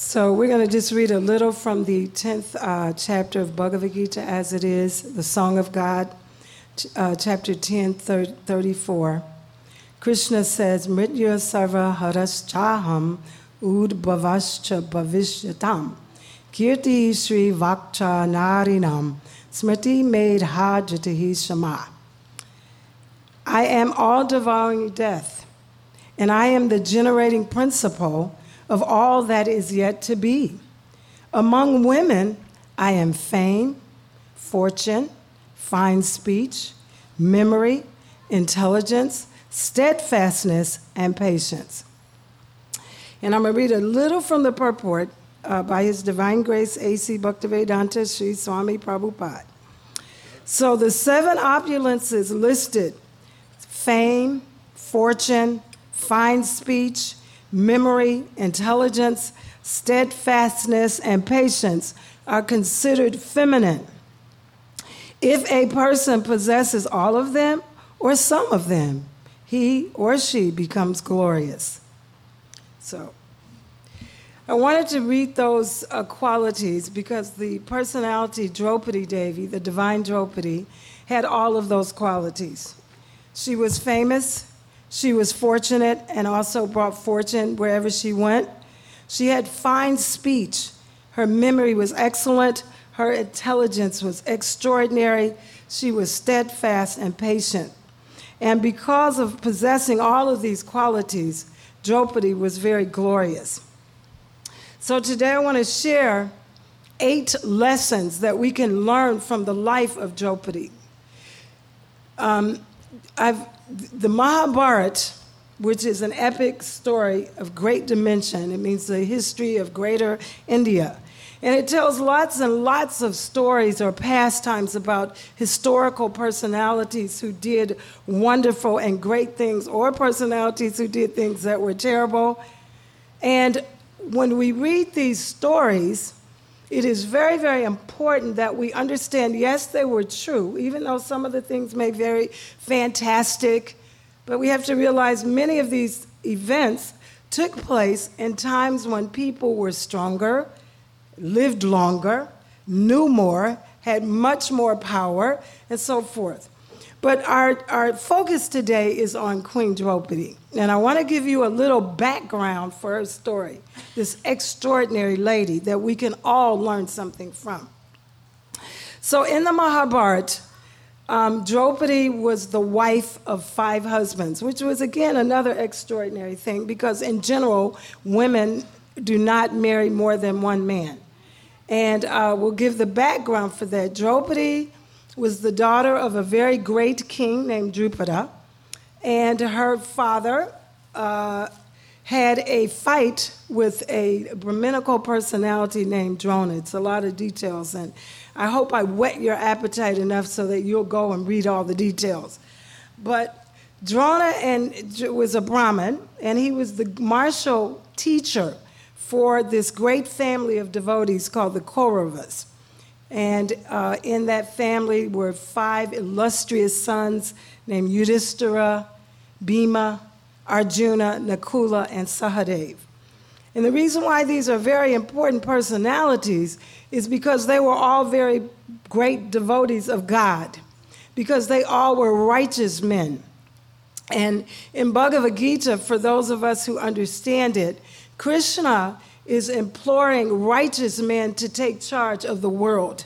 So, we're going to just read a little from the 10th uh, chapter of Bhagavad Gita as it is, the Song of God, uh, chapter 10, 34. Krishna says, Mritya sarva haras chaham ud bhavascha bhavishyatam. Kirti Sri Vakcha Narinam Smriti made Hajatihi Shama. I am all devouring death, and I am the generating principle of all that is yet to be. Among women, I am fame, fortune, fine speech, memory, intelligence, steadfastness, and patience. And I'm going to read a little from the purport uh, by His Divine Grace A.C. Bhaktivedanta Sri Swami Prabhupada. So the seven opulences listed fame, fortune, fine speech, memory, intelligence, steadfastness, and patience are considered feminine. If a person possesses all of them or some of them, he or she becomes glorious. So, I wanted to read those uh, qualities because the personality Draupadi Devi, the divine Draupadi, had all of those qualities. She was famous, she was fortunate and also brought fortune wherever she went. She had fine speech. Her memory was excellent. Her intelligence was extraordinary. She was steadfast and patient. And because of possessing all of these qualities, Draupadi was very glorious. So today I want to share eight lessons that we can learn from the life of Draupadi. Um, I've the Mahabharata, which is an epic story of great dimension, it means the history of greater India. And it tells lots and lots of stories or pastimes about historical personalities who did wonderful and great things, or personalities who did things that were terrible. And when we read these stories, it is very, very important that we understand yes, they were true, even though some of the things may very fantastic, but we have to realize many of these events took place in times when people were stronger, lived longer, knew more, had much more power, and so forth. But our, our focus today is on Queen Draupadi. And I want to give you a little background for her story, this extraordinary lady that we can all learn something from. So in the Mahabharata, um, Draupadi was the wife of five husbands, which was again another extraordinary thing because, in general, women do not marry more than one man. And uh, we'll give the background for that. Draupadi was the daughter of a very great king named Drupada, and her father uh, had a fight with a Brahminical personality named Drona. It's a lot of details, and I hope I whet your appetite enough so that you'll go and read all the details. But Drona and, was a Brahmin, and he was the martial teacher for this great family of devotees called the Kauravas. And uh, in that family were five illustrious sons named Yudhishthira, Bhima, Arjuna, Nakula, and Sahadev. And the reason why these are very important personalities is because they were all very great devotees of God, because they all were righteous men. And in Bhagavad Gita, for those of us who understand it, Krishna is imploring righteous men to take charge of the world.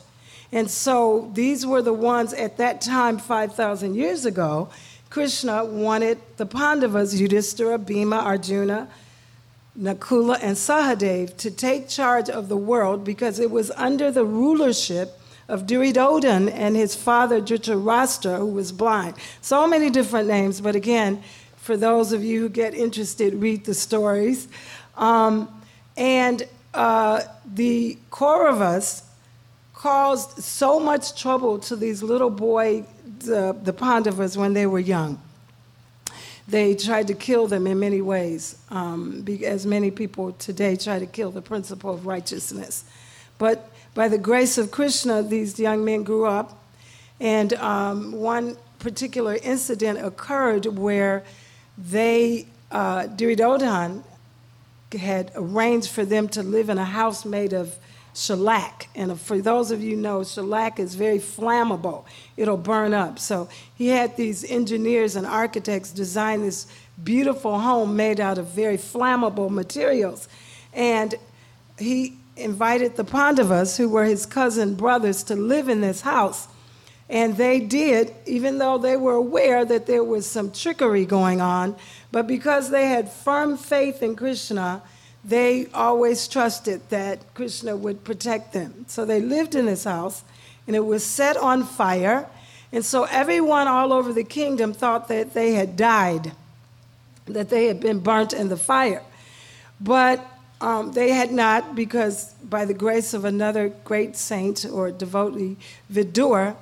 And so these were the ones at that time, 5,000 years ago. Krishna wanted the Pandavas, Yudhishthira, Bhima, Arjuna, Nakula, and Sahadev to take charge of the world because it was under the rulership of Duryodhan and his father Dhritarashtra, who was blind. So many different names, but again, for those of you who get interested, read the stories. Um, and uh, the Kauravas caused so much trouble to these little boy, the, the Pandavas, when they were young. They tried to kill them in many ways, um, as many people today try to kill the principle of righteousness. But by the grace of Krishna, these young men grew up, and um, one particular incident occurred where they, uh, Duryodhan had arranged for them to live in a house made of shellac. And for those of you know, shellac is very flammable. It'll burn up. So he had these engineers and architects design this beautiful home made out of very flammable materials. And he invited the Pandavas, who were his cousin brothers, to live in this house. And they did, even though they were aware that there was some trickery going on. But because they had firm faith in Krishna, they always trusted that Krishna would protect them. So they lived in this house, and it was set on fire. And so everyone all over the kingdom thought that they had died, that they had been burnt in the fire. But um, they had not, because by the grace of another great saint or devotee, Vidur,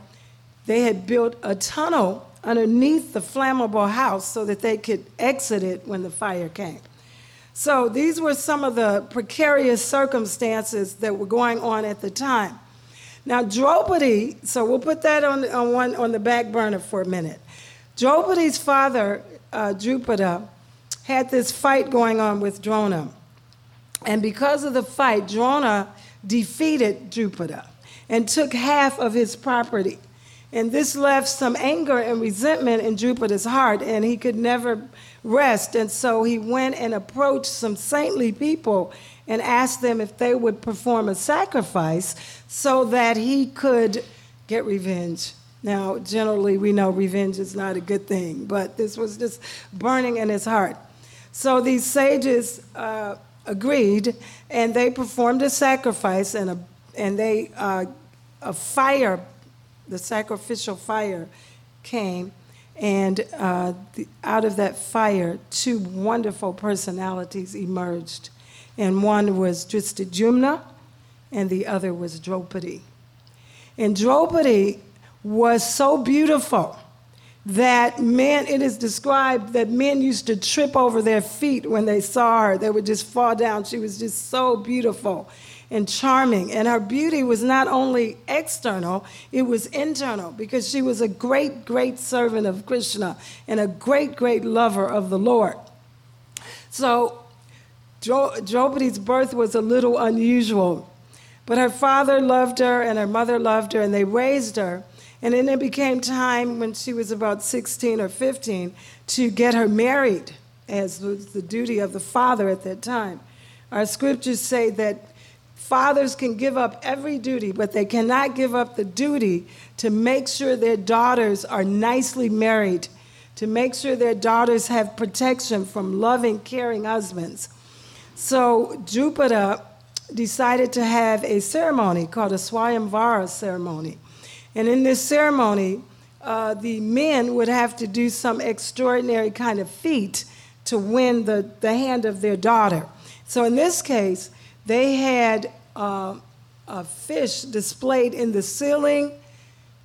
they had built a tunnel underneath the flammable house so that they could exit it when the fire came. So these were some of the precarious circumstances that were going on at the time. Now, Draupadi, so we'll put that on, on, one, on the back burner for a minute. Draupadi's father, uh, had this fight going on with Drona. And because of the fight, Drona defeated Drupada and took half of his property. And this left some anger and resentment in Drupada's heart, and he could never rest. And so he went and approached some saintly people and asked them if they would perform a sacrifice so that he could get revenge. Now, generally, we know revenge is not a good thing, but this was just burning in his heart. So these sages uh, agreed, and they performed a sacrifice, and a and they uh, a fire, the sacrificial fire, came, and uh, the, out of that fire, two wonderful personalities emerged. And one was Drishtadyumna, and the other was Draupadi. And Draupadi was so beautiful that men, it is described that men used to trip over their feet when they saw her. They would just fall down. She was just so beautiful and charming. And her beauty was not only external, it was internal because she was a great, great servant of Krishna and a great, great lover of the Lord. So Draupadi's birth was a little unusual, but her father loved her and her mother loved her, and they raised her. And then it became time when she was about 16 or 15 to get her married, as was the duty of the father at that time. Our scriptures say that Fathers can give up every duty, but they cannot give up the duty to make sure their daughters are nicely married, to make sure their daughters have protection from loving, caring husbands. So Drupada decided to have a ceremony called a Swayamvara ceremony. And in this ceremony, uh, the men would have to do some extraordinary kind of feat to win the, the hand of their daughter. So in this case, they had uh, a fish displayed in the ceiling,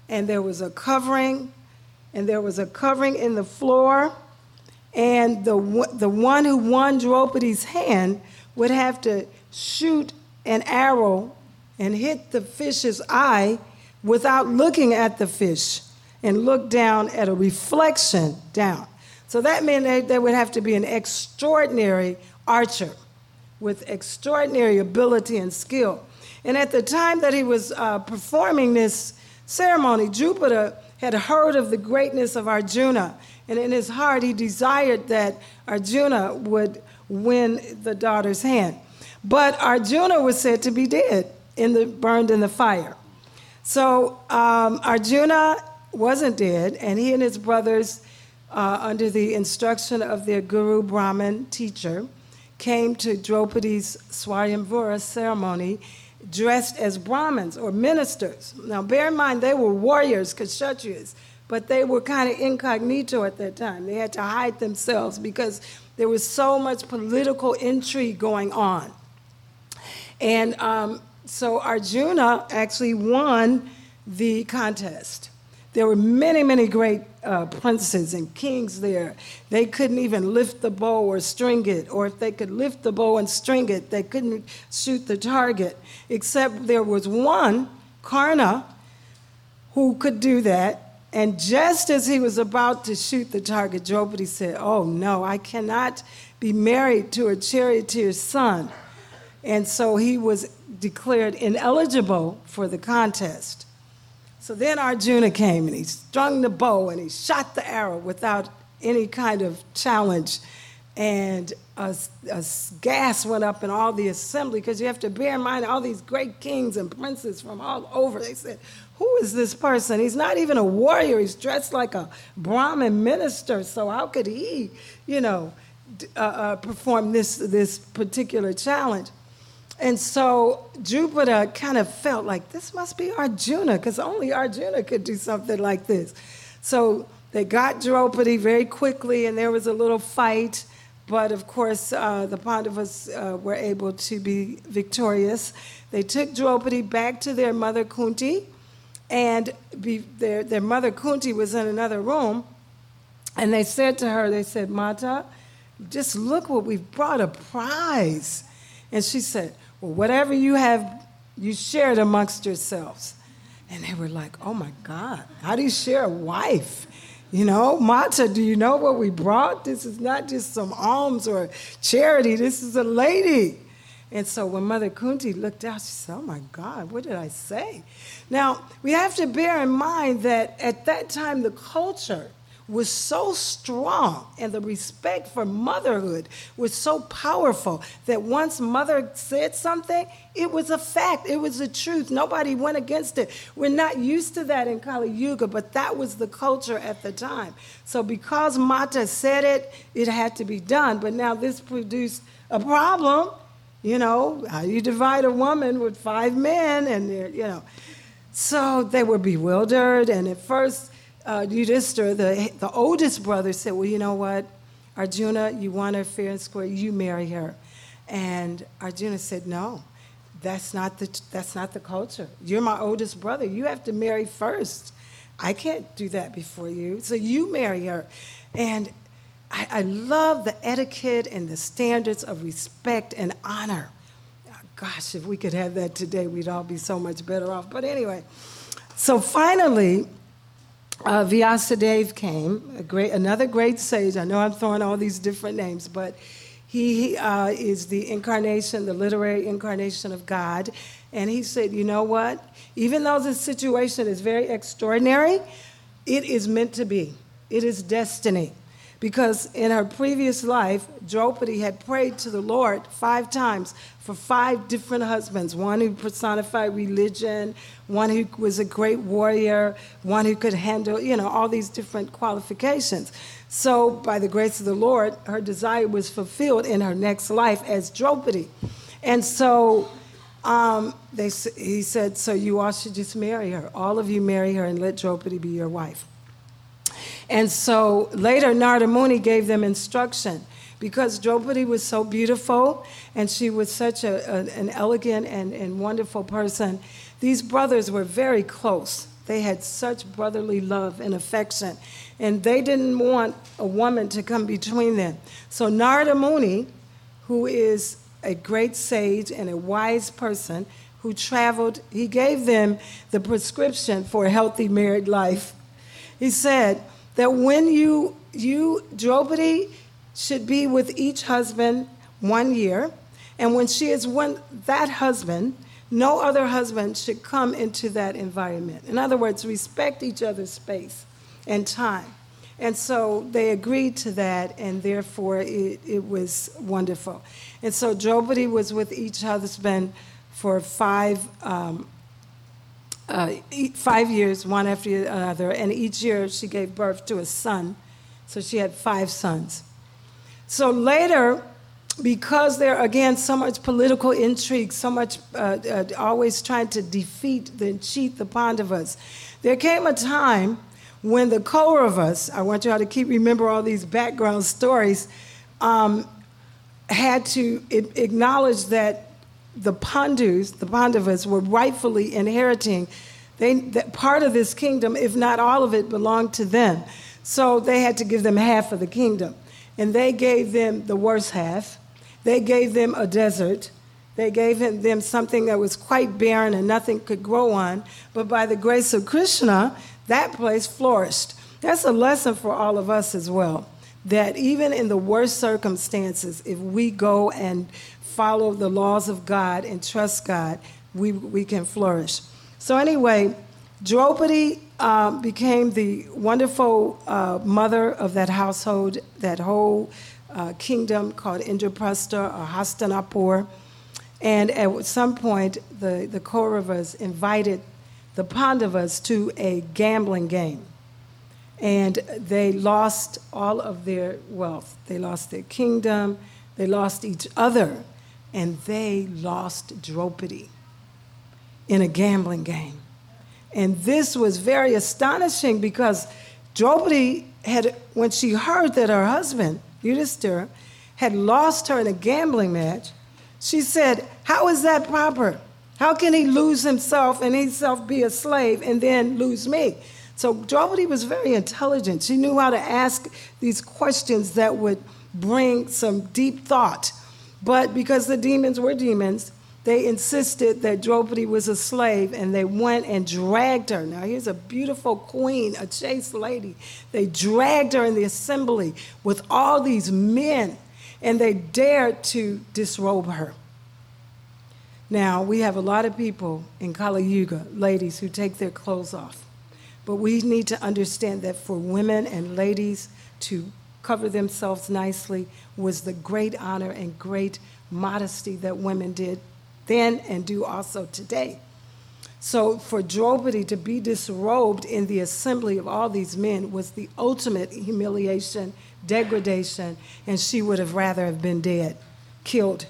and there was a covering, and there was a covering in the floor. And the, the one who won Draupadi's hand would have to shoot an arrow and hit the fish's eye without looking at the fish and look down at a reflection down. So that meant that there would have to be an extraordinary archer with extraordinary ability and skill. And at the time that he was uh, performing this ceremony, Drupada had heard of the greatness of Arjuna. And in his heart, he desired that Arjuna would win the daughter's hand. But Arjuna was said to be dead, in the, burned in the fire. So um, Arjuna wasn't dead, and he and his brothers, uh, under the instruction of their guru Brahman teacher, came to Draupadi's Swayamvara ceremony dressed as Brahmins or ministers. Now, bear in mind, they were warriors, Kshatriyas, but they were kind of incognito at that time. They had to hide themselves because there was so much political intrigue going on. And um, so Arjuna actually won the contest. There were many, many great uh, princes and kings there. They couldn't even lift the bow or string it, or if they could lift the bow and string it, they couldn't shoot the target. Except there was one, Karna, who could do that. And just as he was about to shoot the target, Draupadi said, Oh no, I cannot be married to a charioteer's son. And so he was declared ineligible for the contest. So then Arjuna came and he strung the bow and he shot the arrow without any kind of challenge. And a, a gas went up in all the assembly because you have to bear in mind all these great kings and princes from all over. They said, Who is this person? He's not even a warrior. He's dressed like a Brahmin minister. So how could he, you know, uh, uh, perform this, this particular challenge? And so Drupada kind of felt like this must be Arjuna, because only Arjuna could do something like this. So they got Draupadi very quickly, and there was a little fight. But of course, uh, the Pandavas uh, were able to be victorious. They took Draupadi back to their mother Kunti, and be, their, their mother Kunti was in another room. And they said to her, they said, Mata, just look what we've brought a prize. And she said, well, whatever you have, you shared amongst yourselves. And they were like, oh my God, how do you share a wife? You know, Mata, do you know what we brought? This is not just some alms or charity, this is a lady. And so when Mother Kunti looked out, she said, Oh my God, what did I say? Now, we have to bear in mind that at that time, the culture was so strong and the respect for motherhood was so powerful that once mother said something, it was a fact, it was the truth. Nobody went against it. We're not used to that in Kali Yuga, but that was the culture at the time. So because Mata said it, it had to be done. But now this produced a problem. You know, how you divide a woman with five men, and you know. So they were bewildered, and at first, uh, the, the oldest brother, said, Well, you know what? Arjuna, you want her fair and square, you marry her. And Arjuna said, No, that's not the, that's not the culture. You're my oldest brother. You have to marry first. I can't do that before you. So you marry her. And I, I love the etiquette and the standards of respect and honor. Gosh, if we could have that today, we'd all be so much better off. But anyway, so finally, uh, Vyasadeva came, great, another great sage. I know I'm throwing all these different names, but he uh, is the incarnation, the literary incarnation of God. And he said, You know what? Even though this situation is very extraordinary, it is meant to be, it is destiny because in her previous life, Draupadi had prayed to the Lord five times for five different husbands one who personified religion, one who was a great warrior, one who could handle, you know, all these different qualifications. So, by the grace of the Lord, her desire was fulfilled in her next life as Draupadi. And so, um, they, he said, So you all should just marry her. All of you marry her and let Draupadi be your wife. And so later, Narada Muni gave them instruction because Draupadi was so beautiful and she was such a, a, an elegant and, and wonderful person. These brothers were very close. They had such brotherly love and affection, and they didn't want a woman to come between them. So Narada Muni, who is a great sage and a wise person who traveled, he gave them the prescription for a healthy married life. He said, that when you, you, Draupadi, should be with each husband one year, and when she is one, that husband, no other husband should come into that environment. In other words, respect each other's space and time. And so they agreed to that, and therefore it, it was wonderful. And so Draupadi was with each husband for five um, uh, five years, one after another, and each year she gave birth to a son. So she had five sons. So later, because there again so much political intrigue, so much uh, uh, always trying to defeat and cheat the Pandavas, there came a time when the Kauravas, I want you all to keep remember all these background stories, um, had to acknowledge that the Pandus, the Pandavas, were rightfully inheriting they, part of this kingdom, if not all of it, belonged to them. So they had to give them half of the kingdom. And they gave them the worst half. They gave them a desert. They gave them something that was quite barren and nothing could grow on. But by the grace of Krishna, that place flourished. That's a lesson for all of us as well. That even in the worst circumstances, if we go and follow the laws of God and trust God, we, we can flourish. So, anyway, Draupadi um, became the wonderful uh, mother of that household, that whole uh, kingdom called Indraprastha or Hastinapur. And at some point, the, the Kauravas invited the Pandavas to a gambling game. And they lost all of their wealth. They lost their kingdom, they lost each other, and they lost Draupadi in a gambling game. And this was very astonishing because Draupadi had, when she heard that her husband, Yudhisthira, had lost her in a gambling match, she said, How is that proper? How can he lose himself and himself be a slave and then lose me? So Draupadi was very intelligent. She knew how to ask these questions that would bring some deep thought. But because the demons were demons, they insisted that Draupadi was a slave and they went and dragged her. Now, here's a beautiful queen, a chaste lady. They dragged her in the assembly with all these men and they dared to disrobe her. Now, we have a lot of people in Kali Yuga, ladies, who take their clothes off. But we need to understand that for women and ladies to cover themselves nicely was the great honor and great modesty that women did then and do also today. So for Draupadi to be disrobed in the assembly of all these men was the ultimate humiliation, degradation, and she would have rather have been dead, killed.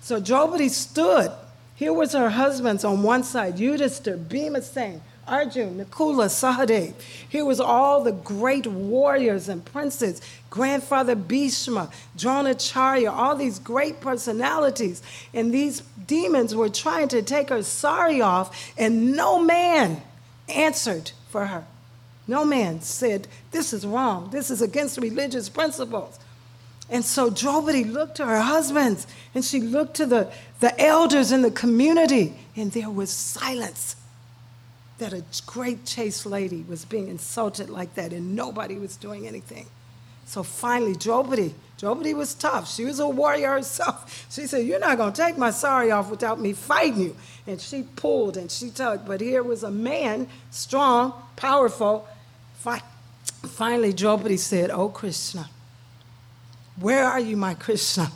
So Draupadi stood. Here was her husbands on one side, Yudhisthira, Bhimasen, Arjun, Nakula, Sahadev. Here was all the great warriors and princes, grandfather Bhishma, Dronacharya, all these great personalities. And these demons were trying to take her sari off, and no man answered for her. No man said, This is wrong. This is against religious principles. And so Draupadi looked to her husbands and she looked to the, the elders in the community, and there was silence that a great chaste lady was being insulted like that and nobody was doing anything. So finally, Draupadi, Draupadi was tough. She was a warrior herself. She said, You're not going to take my sari off without me fighting you. And she pulled and she tugged. But here was a man, strong, powerful. Fi- finally, Draupadi said, Oh, Krishna, where are you, my Krishna?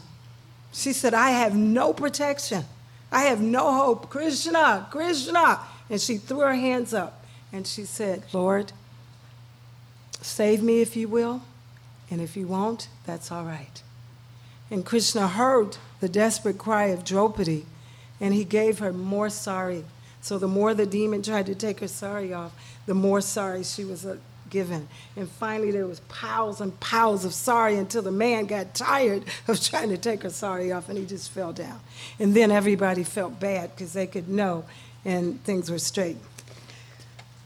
She said, I have no protection. I have no hope. Krishna, Krishna. And she threw her hands up and she said, Lord, save me if you will, and if you won't, that's all right. And Krishna heard the desperate cry of Draupadi, and he gave her more sari. So the more the demon tried to take her sari off, the more sari she was uh, given. And finally, there was piles and piles of sari until the man got tired of trying to take her sari off, and he just fell down. And then everybody felt bad because they could know and things were straight.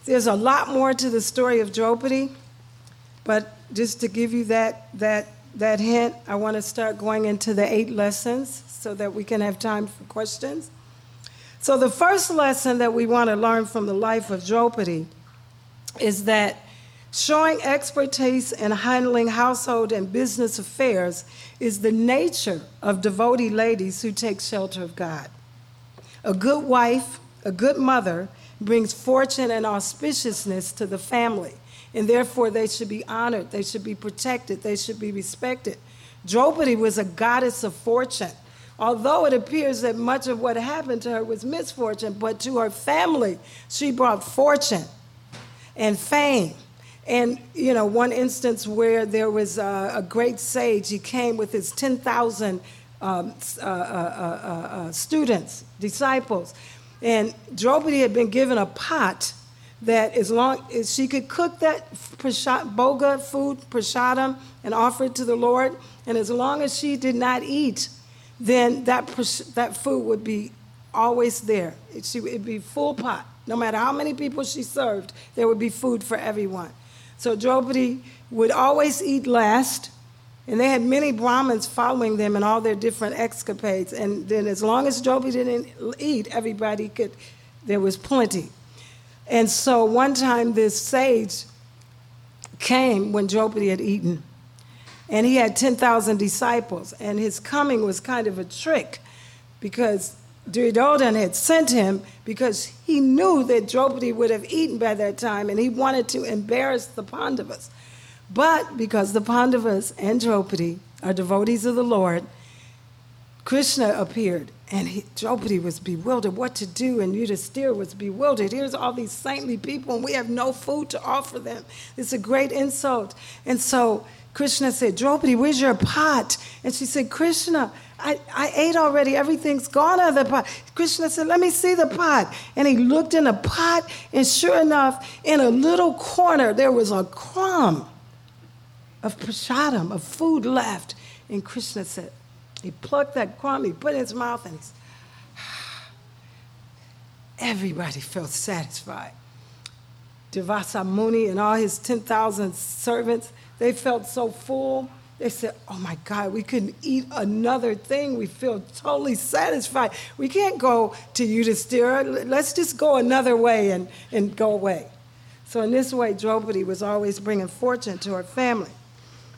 There's a lot more to the story of Draupadi, but just to give you that, that, that hint, I want to start going into the eight lessons so that we can have time for questions. So, the first lesson that we want to learn from the life of Draupadi is that showing expertise in handling household and business affairs is the nature of devotee ladies who take shelter of God. A good wife a good mother brings fortune and auspiciousness to the family, and therefore they should be honored, they should be protected, they should be respected. Draupadi was a goddess of fortune. Although it appears that much of what happened to her was misfortune, but to her family, she brought fortune and fame. And, you know, one instance where there was a, a great sage, he came with his 10,000 um, uh, uh, uh, uh, students, disciples, and Draupadi had been given a pot that as long as she could cook that bhoga food, prasadam, and offer it to the Lord, and as long as she did not eat, then that, that food would be always there. She, it'd be full pot. No matter how many people she served, there would be food for everyone. So Draupadi would always eat last, and they had many Brahmins following them in all their different escapades. And then, as long as Draupadi didn't eat, everybody could, there was plenty. And so, one time, this sage came when Draupadi had eaten, and he had 10,000 disciples, and his coming was kind of a trick because Duryodhana had sent him because he knew that Draupadi would have eaten by that time and he wanted to embarrass the Pandavas. But because the Pandavas and Draupadi are devotees of the Lord, Krishna appeared and he, Draupadi was bewildered what to do, and Yudhisthira was bewildered. Here's all these saintly people, and we have no food to offer them. It's a great insult. And so Krishna said, Draupadi, where's your pot? And she said, Krishna, I, I ate already. Everything's gone out of the pot. Krishna said, Let me see the pot. And he looked in the pot, and sure enough, in a little corner, there was a crumb of prasadam, of food left. And Krishna said, He plucked that crumb, he put it in his mouth, and he's. Everybody felt satisfied. Durvasa Muni and all his 10,000 servants, they felt so full they said, Oh my God, we couldn't eat another thing. We feel totally satisfied. We can't go to Yudhisthira. Let's just go another way and, and go away. So, in this way, Draupadi was always bringing fortune to her family.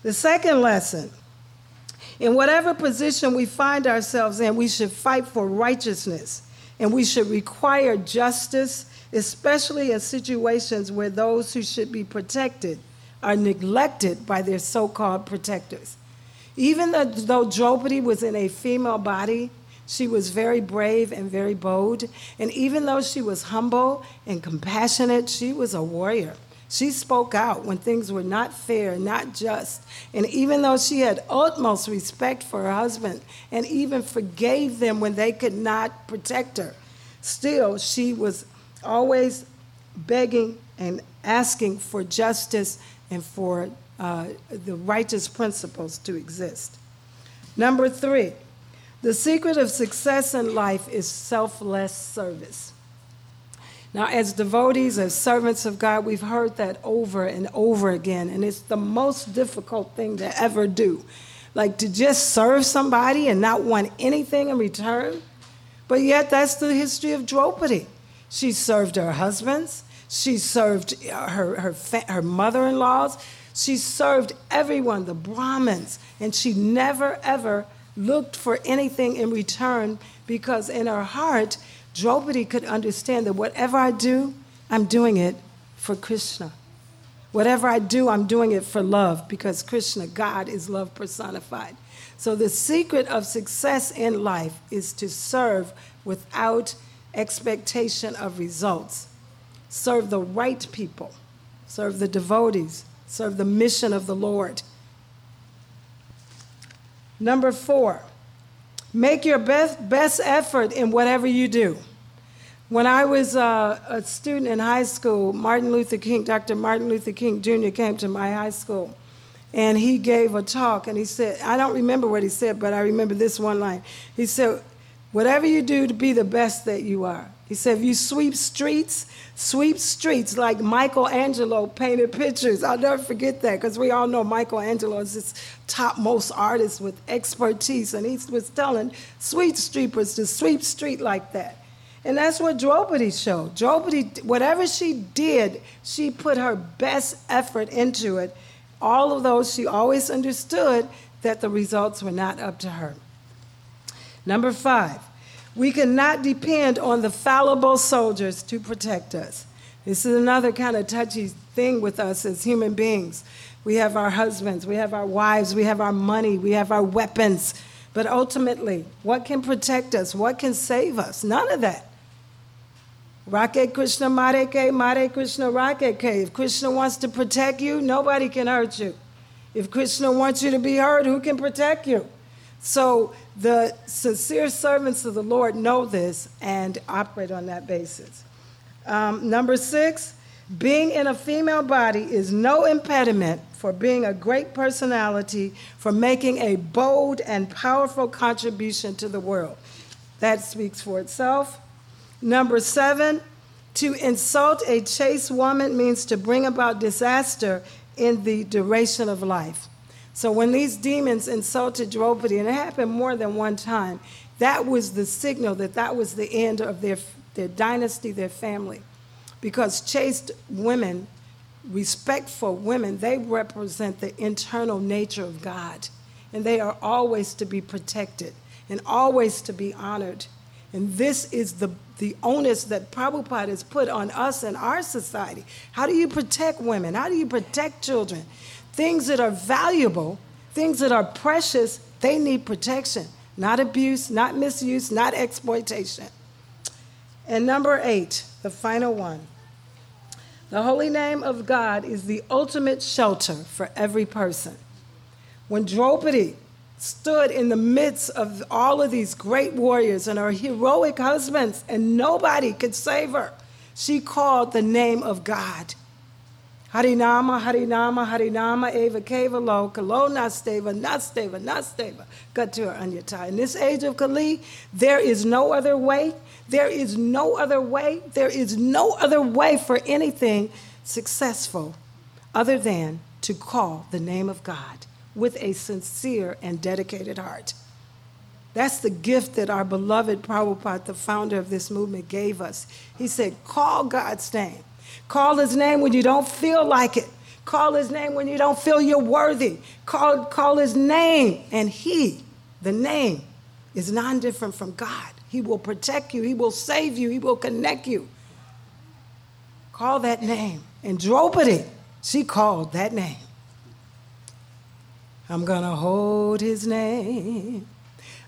The second lesson in whatever position we find ourselves in, we should fight for righteousness and we should require justice, especially in situations where those who should be protected are neglected by their so called protectors. Even though Draupadi was in a female body, she was very brave and very bold. And even though she was humble and compassionate, she was a warrior. She spoke out when things were not fair, not just. And even though she had utmost respect for her husband and even forgave them when they could not protect her, still she was always begging and asking for justice and for uh, the righteous principles to exist. Number three, the secret of success in life is selfless service. Now, as devotees, as servants of God, we've heard that over and over again, and it's the most difficult thing to ever do. Like to just serve somebody and not want anything in return. But yet, that's the history of Draupadi. She served her husbands, she served her, her, her mother in laws. She served everyone, the Brahmins, and she never ever looked for anything in return because in her heart, Draupadi could understand that whatever I do, I'm doing it for Krishna. Whatever I do, I'm doing it for love because Krishna, God, is love personified. So the secret of success in life is to serve without expectation of results serve the right people, serve the devotees, serve the mission of the Lord. Number four, make your best, best effort in whatever you do. When I was uh, a student in high school, Martin Luther King, Dr. Martin Luther King Jr. came to my high school and he gave a talk and he said, I don't remember what he said, but I remember this one line. He said, Whatever you do to be the best that you are. He said, if you sweep streets, sweep streets like Michelangelo painted pictures. I'll never forget that because we all know Michelangelo is this topmost artist with expertise. And he was telling sweet sweepers to sweep street like that. And that's what Draupadi showed. Draupadi, whatever she did, she put her best effort into it. All of those, she always understood that the results were not up to her. Number five, we cannot depend on the fallible soldiers to protect us. This is another kind of touchy thing with us as human beings. We have our husbands, we have our wives, we have our money, we have our weapons. But ultimately, what can protect us? What can save us? None of that. Rake Krishna Mareke, Mare Krishna Rakeke. If Krishna wants to protect you, nobody can hurt you. If Krishna wants you to be hurt, who can protect you? So the sincere servants of the Lord know this and operate on that basis. Um, number six, being in a female body is no impediment for being a great personality, for making a bold and powerful contribution to the world. That speaks for itself. Number seven, to insult a chaste woman means to bring about disaster in the duration of life. So when these demons insulted Draupadi, and it happened more than one time, that was the signal that that was the end of their, their dynasty, their family. Because chaste women, respectful women, they represent the internal nature of God. And they are always to be protected and always to be honored. And this is the, the onus that Prabhupada has put on us and our society. How do you protect women? How do you protect children? Things that are valuable, things that are precious, they need protection, not abuse, not misuse, not exploitation. And number eight, the final one. The holy name of God is the ultimate shelter for every person. When Draupadi stood in the midst of all of these great warriors and her heroic husbands, and nobody could save her. She called the name of God. Harinama, Harinama, Harinama, Eva Kevalo, Kalo Nasteva, Nasteva, Nasteva, Gatur Anyata. In this age of Kali, there is no other way. There is no other way. There is no other way for anything successful other than to call the name of God with a sincere and dedicated heart. That's the gift that our beloved Prabhupada, the founder of this movement, gave us. He said, Call God's name. Call his name when you don't feel like it. Call his name when you don't feel you're worthy. Call, call his name. And he, the name, is non different from God. He will protect you, he will save you, he will connect you. Call that name. And Draupadi, she called that name. I'm gonna hold his name.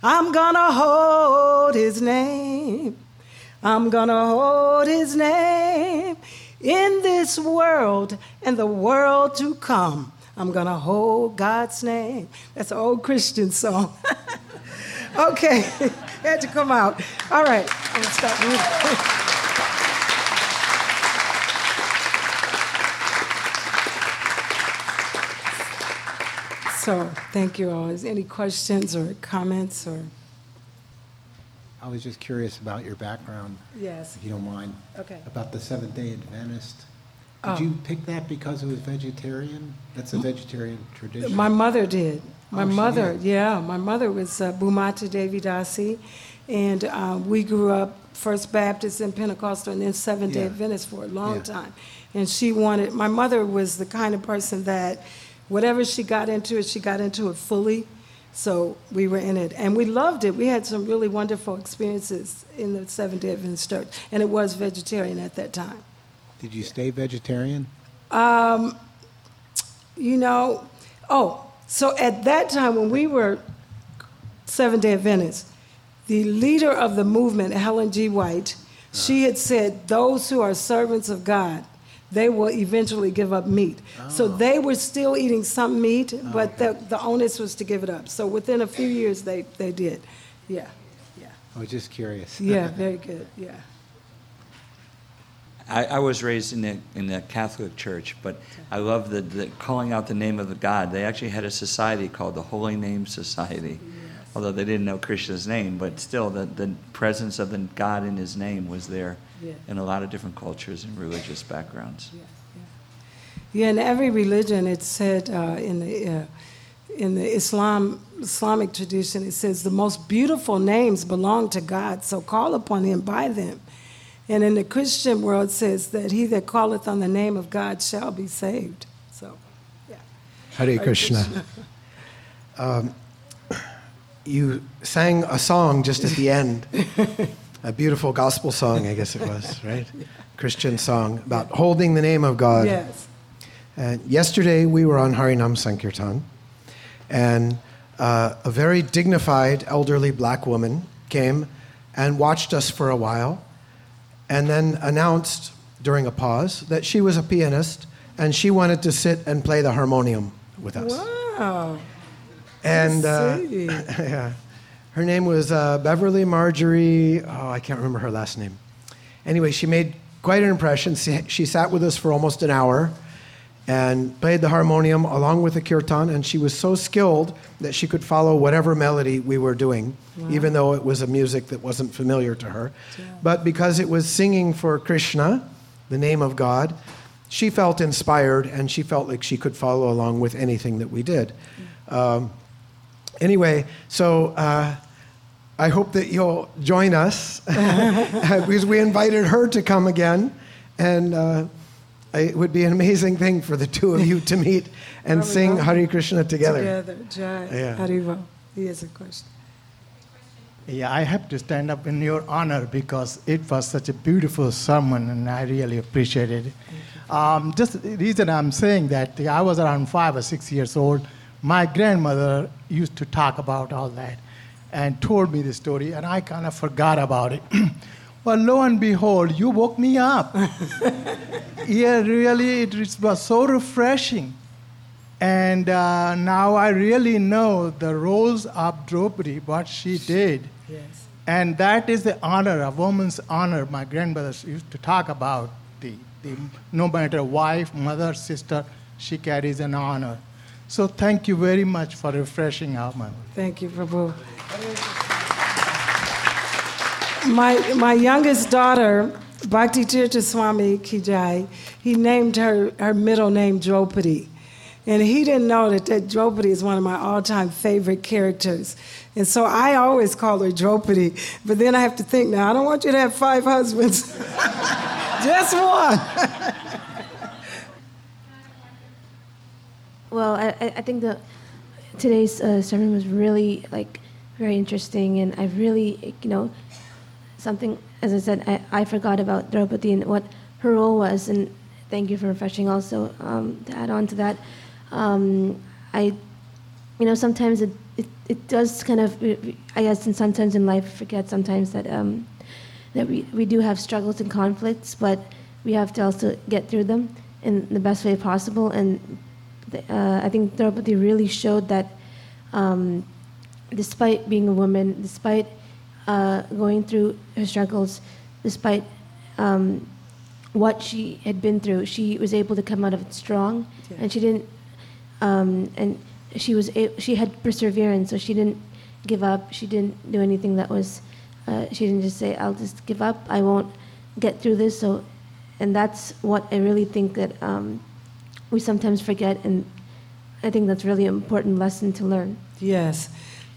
I'm gonna hold his name. I'm gonna hold his name in this world and the world to come. I'm gonna hold God's name. That's an old Christian song. okay, had to come out. All right, So, thank you all. Is any questions or comments or? I was just curious about your background, Yes. if you don't mind. Okay. About the Seventh Day Adventist. Oh. Did you pick that because it was vegetarian? That's a vegetarian tradition. My mother did. My Oh, she mother, did? yeah, my mother was uh, Bhumata Devi Dasi, and uh, we grew up First Baptist and Pentecostal, and then Seventh Day Yeah. Adventist for a long Yeah. time. And she wanted. My mother was the kind of person that, whatever she got into it, she got into it fully. So we were in it, and we loved it. We had some really wonderful experiences in the Seventh Day Adventist church, and it was vegetarian at that time. Did you stay vegetarian? Um, you know, oh, so at that time when we were Seventh day Adventists, the leader of the movement, Ellen G. White, she had said, Those who are servants of God, they will eventually give up meat. So oh. they were still eating some meat, oh, but the, the onus was to give it up. So within a few years, they, they did. Yeah, yeah. I was just curious. Yeah, very good. Yeah. I, I was raised in the, in the Catholic Church, but I love the, the calling out the name of the God. They actually had a society called the Holy Name Society, although they didn't know Krishna's name, but still the, the presence of the God in his name was there Yeah. in a lot of different cultures and religious backgrounds. Yeah, yeah. Yeah, in every religion, it said uh, in the uh, in the Islam Islamic tradition, it says the most beautiful names belong to God, so call upon Him by them. And in the Christian world, it says that he that calleth on the name of God shall be saved. So, yeah. Hare Hare Krishna. Um, you sang a song just at the end, a beautiful gospel song, I guess it was, right? Christian song about holding the name of God. Yes. And yesterday we were on Harinam Sankirtan, and uh, a very dignified elderly black woman came and watched us for a while, and then announced during a pause that she was a pianist and she wanted to sit and play the harmonium with us. Wow. And uh, see. yeah, her name was uh, Beverly Marjorie. Oh, I can't remember her last name. Anyway, she made quite an impression. She, she sat with us for almost an hour, and played the harmonium along with the kirtan. And she was so skilled that she could follow whatever melody we were doing, even though it was a music that wasn't familiar to her. But because it was singing for Krishna, the name of God, she felt inspired and she felt like she could follow along with anything that we did. Um, anyway, so uh, I hope that you'll join us because we invited her to come again, and uh, it would be an amazing thing for the two of you to meet and Probably sing not. Hare Krishna together. Together, Jai. Yeah. Haribol. He has a question. Yeah, I have to stand up in your honor because it was such a beautiful sermon and I really appreciate it. Um, just the reason I'm saying that, I was around five or six years old. My grandmother used to talk about all that and told me the story, and I kind of forgot about it. well, lo and behold, you woke me up. yeah, really, it was so refreshing. And uh, now I really know the roles of Draupadi, what she did. Yes. And that is the honor, a woman's honor. My grandmothers used to talk about the, the no matter wife, mother, sister, she carries an honor. So thank you very much for refreshing our mind. Thank you, Prabhu. My, my youngest daughter, Bhakti Tirtha Swami Kijai, he named her, her middle name Draupadi. And he didn't know that, that Draupadi is one of my all time favorite characters. And so I always call her Draupadi. But then I have to think now, I don't want you to have five husbands, just one. Well, I, I think the today's uh, sermon was really like very interesting, and I really, you know, something as I said, I, I forgot about Draupadi and what her role was, and thank you for refreshing. Also, um, to add on to that, um, I, you know, sometimes it, it, it does kind of, I guess, and sometimes in life, forget sometimes that um, that we, we do have struggles and conflicts, but we have to also get through them in the best way possible. And uh, I think Draupadi really showed that um, despite being a woman, despite uh, going through her struggles, despite um, what she had been through, she was able to come out of it strong, and she didn't. Um, and she was a- she had perseverance, so she didn't give up. She didn't do anything that was. Uh, she didn't just say, "I'll just give up. I won't get through this." So, and that's what I really think that um, we sometimes forget, and I think that's really an important lesson to learn. Yes.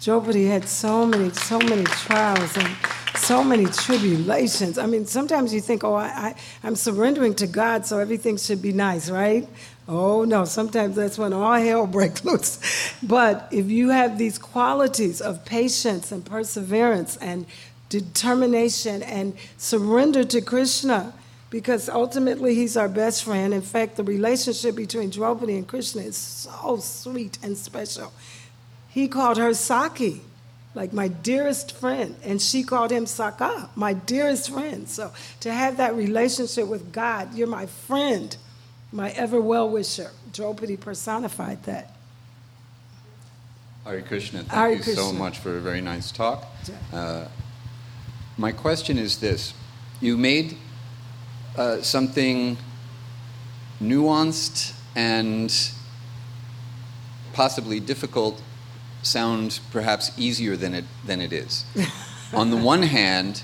Draupadi had so many, so many trials and so many tribulations. I mean, sometimes you think, oh, I, I, I'm surrendering to God, so everything should be nice, right? Oh, no, sometimes that's when all hell breaks loose. But if you have these qualities of patience and perseverance and determination and surrender to Krishna, because ultimately he's our best friend. In fact, the relationship between Draupadi and Krishna is so sweet and special. He called her Sakhi, like my dearest friend, and she called him Sakha, my dearest friend. So to have that relationship with God, you're my friend, my ever well wisher. Draupadi personified that. Hare Krishna, thank Hare you so much for a very nice talk. Uh, my question is this You made uh, something nuanced and possibly difficult sound perhaps easier than it, than it is. On the one hand,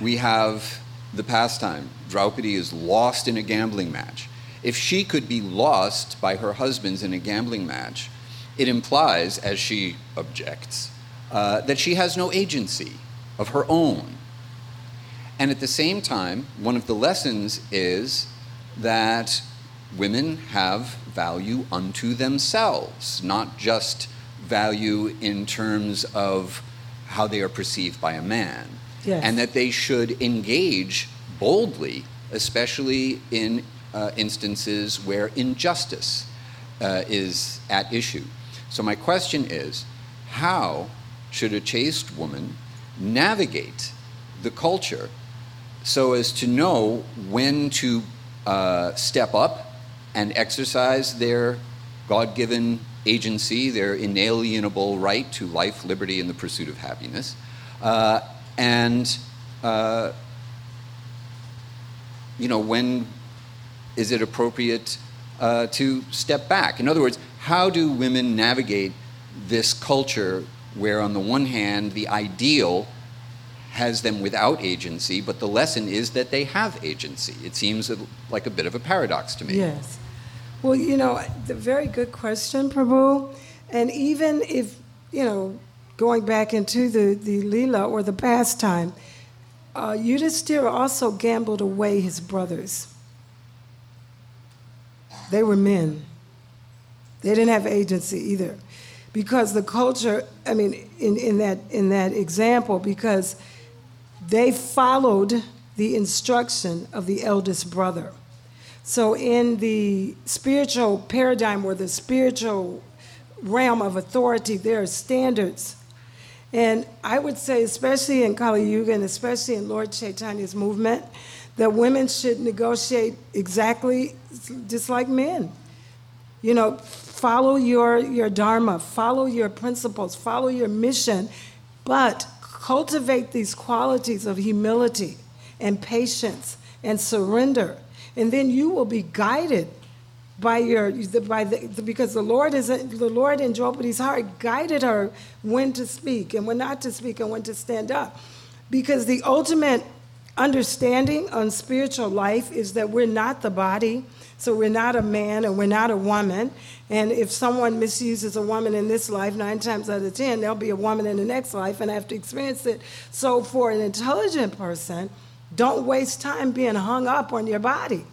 we have the pastime. Draupadi is lost in a gambling match. If she could be lost by her husbands in a gambling match, it implies, as she objects, uh, that she has no agency of her own. And at the same time, one of the lessons is that women have value unto themselves, not just value in terms of how they are perceived by a man. Yes. And that they should engage boldly, especially in uh, instances where injustice uh, is at issue. So, my question is how should a chaste woman navigate the culture so as to know when to uh, step up and exercise their God given agency, their inalienable right to life, liberty, and the pursuit of happiness, uh, and uh, you know when is it appropriate uh, to step back. In other words, how do women navigate this culture where, on the one hand, the ideal has them without agency, but the lesson is that they have agency? It seems like a bit of a paradox to me. Yes. Well, you know, the very good question, Prabhu. And even if, you know, going back into the, the Leela or the pastime, uh, Yudhisthira also gambled away his brothers. They were men. They didn't have agency either. Because the culture, I mean, in, in, that, in that example, because they followed the instruction of the eldest brother. So, in the spiritual paradigm or the spiritual realm of authority, there are standards. And I would say, especially in Kali Yuga and especially in Lord Chaitanya's movement, that women should negotiate exactly just like men. You know, follow your, your dharma, follow your principles, follow your mission, but cultivate these qualities of humility and patience and surrender. And then you will be guided by your by the because the Lord is the Lord in Draupadi's heart guided her when to speak and when not to speak and when to stand up. Because the ultimate understanding on spiritual life is that we're not the body, so we're not a man and we're not a woman. And if someone misuses a woman in this life, nine times out of ten, there'll be a woman in the next life and have to experience it. So for an intelligent person, don't waste time being hung up on your body.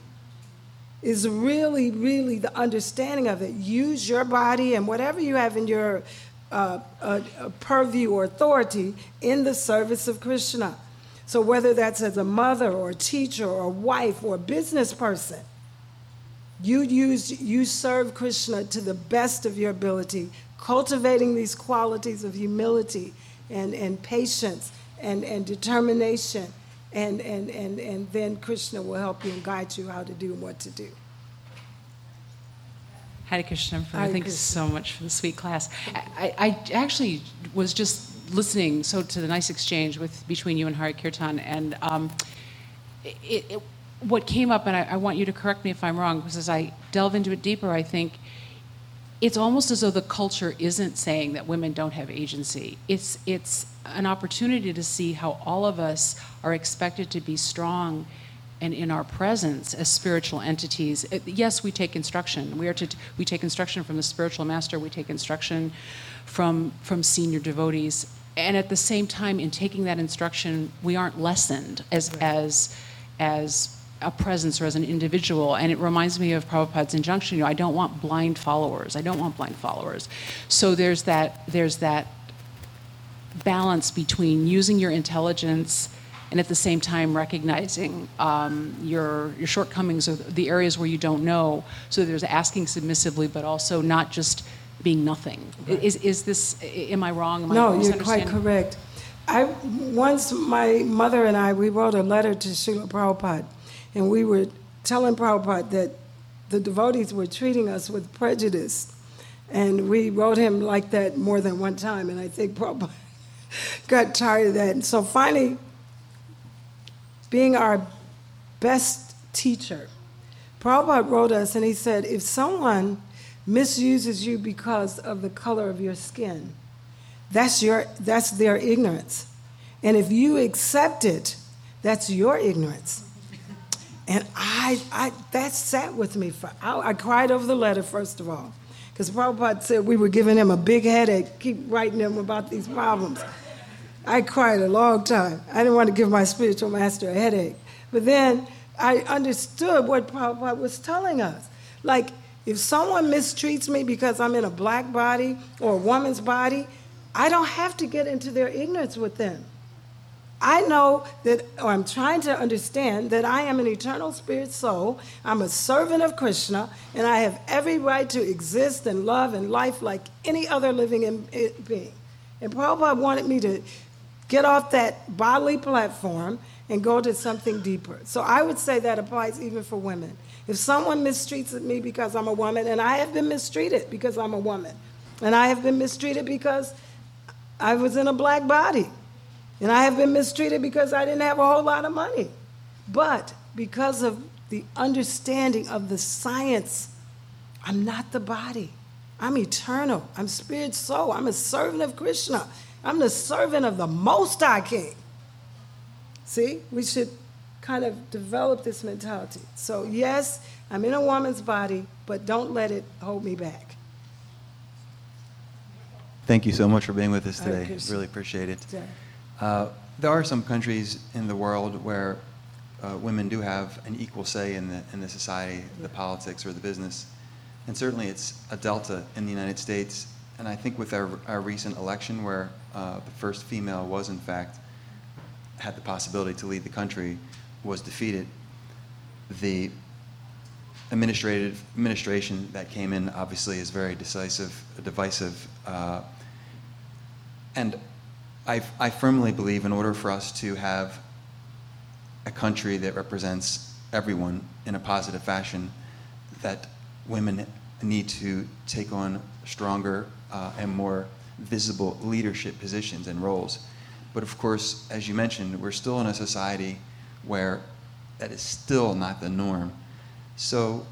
Is really, really the understanding of it. Use your body and whatever you have in your uh, uh, purview or authority in the service of Krishna. So, whether that's as a mother or a teacher or a wife or a business person, you use you serve Krishna to the best of your ability, cultivating these qualities of humility and, and patience and, and determination. And, and, and, and then Krishna will help you and guide you how to do and what to do. Hare Krishna, Hare thank you so much for the sweet class. I, I actually was just listening so to the nice exchange with between you and Hari Kirtan, and um, it, it, what came up, and I, I want you to correct me if I'm wrong, because as I delve into it deeper, I think it's almost as though the culture isn't saying that women don't have agency. It's it's an opportunity to see how all of us are expected to be strong and in our presence as spiritual entities. It- yes, we take instruction. We are to we take instruction from the spiritual master. We take instruction from from senior devotees. And at the same time, in taking that instruction, we aren't lessened as as as a presence or as an individual. And it reminds me of Prabhupada's injunction, you know, I don't want blind followers. I don't want blind followers. So there's that there's that balance between using your intelligence and at the same time recognizing um, your your shortcomings or the areas where you don't know. So there's asking submissively, but also not just being nothing. Is is this? Am I wrong? Am I No, you're quite correct. I once my mother and I we wrote a letter to Srila Prabhupada, and we were telling Prabhupada that the devotees were treating us with prejudice, and we wrote him like that more than one time, and I think Prabhupada got tired of that, and so finally, being our best teacher, Prabhupada wrote us, and he said, if someone misuses you because of the color of your skin, that's your that's their ignorance. And if you accept it that's your ignorance and i i that sat with me for I, I cried over the letter first of all. Because Prabhupada said we were giving him a big headache keep writing him about these problems. I cried a long time. I didn't want to give my spiritual master a headache. But then i understood what Prabhupada was telling us. Like if someone mistreats me because i'm in a black body or a woman's body I don't have to get into their ignorance with them. I know that, or I'm trying to understand that I am an eternal spirit soul. I'm a servant of Krishna, and I have every right to exist and love and life like any other living in- in- being. And Prabhupada wanted me to get off that bodily platform and go to something deeper. So I would say that applies even for women. If someone mistreats me because I'm a woman, and I have been mistreated because I'm a woman, and I have been mistreated because I was in a black body. And I have been mistreated because I didn't have a whole lot of money. But because of the understanding of the science I'm not the body. I'm eternal. I'm spirit soul. I'm a servant of Krishna. I'm the servant of the Most High King. See, we should kind of develop this mentality. So, yes, I'm in a woman's body, but don't let it hold me back. Thank you so much for being with us today. Really appreciate it. Yeah. Uh, there are some countries in the world where uh, women do have an equal say in the, in the society, the politics, or the business. And certainly it's a delta in the United States. And I think with our, our recent election, where uh, the first female was, in fact, had the possibility to lead the country, was defeated, the administrative administration that came in obviously is very decisive, divisive. Uh, and I, I firmly believe in order for us to have a country that represents everyone in a positive fashion, that women need to take on stronger uh, and more visible leadership positions and roles. But of course, as you mentioned, we're still in a society where that is still not the norm. So,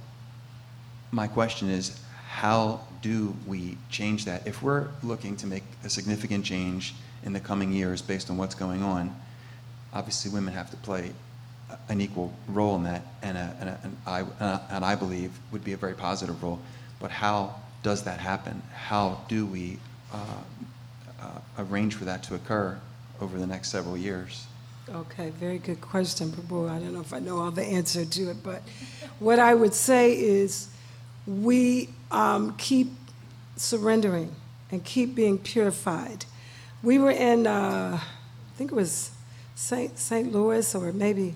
my question is how do we change that? If we're looking to make a significant change in the coming years based on what's going on, obviously women have to play an equal role in that, and, a, and, a, and, I, and I believe would be a very positive role. But how does that happen? How do we uh, uh, arrange for that to occur over the next several years? Okay, very good question, Prabhu. I don't know if I know all the answer to it, but what I would say is we um, keep surrendering and keep being purified. We were in, uh, I think it was St. St. Louis or maybe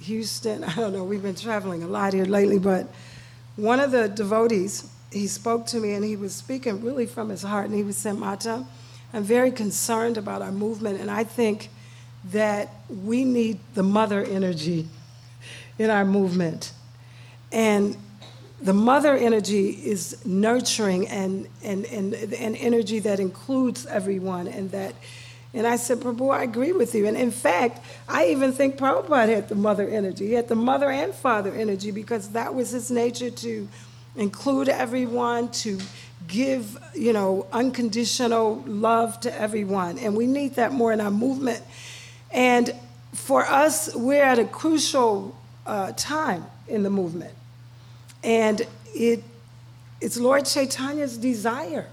Houston. I don't know. We've been traveling a lot here lately, but one of the devotees, he spoke to me and he was speaking really from his heart, and he was saying, Mata, I'm very concerned about our movement, and I think that we need the mother energy in our movement. And the mother energy is nurturing and, and, and, and energy that includes everyone and that and I said, Prabhu, I agree with you. And in fact, I even think Prabhupada had the mother energy. He had the mother and father energy because that was his nature to include everyone, to give, you know, unconditional love to everyone. And we need that more in our movement. And for us, we're at a crucial uh, time in the movement. And it, it's Lord Chaitanya's desire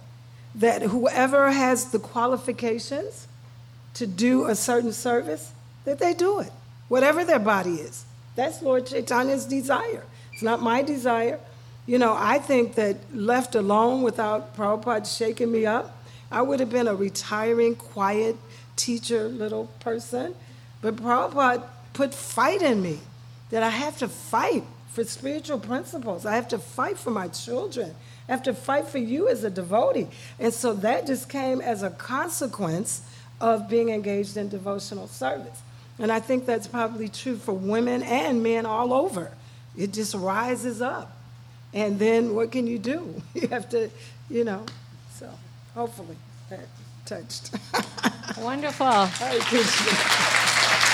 that whoever has the qualifications to do a certain service, that they do it, whatever their body is. That's Lord Chaitanya's desire. It's not my desire. You know, I think that left alone without Prabhupada shaking me up, I would have been a retiring, quiet teacher, little person. But Prabhupada put fight in me that I have to fight for spiritual principles. I have to fight for my children. I have to fight for you as a devotee. And so that just came as a consequence of being engaged in devotional service. And I think that's probably true for women and men all over. It just rises up. And then what can you do? You have to, you know, so hopefully that touched. Wonderful. Hare Krishna.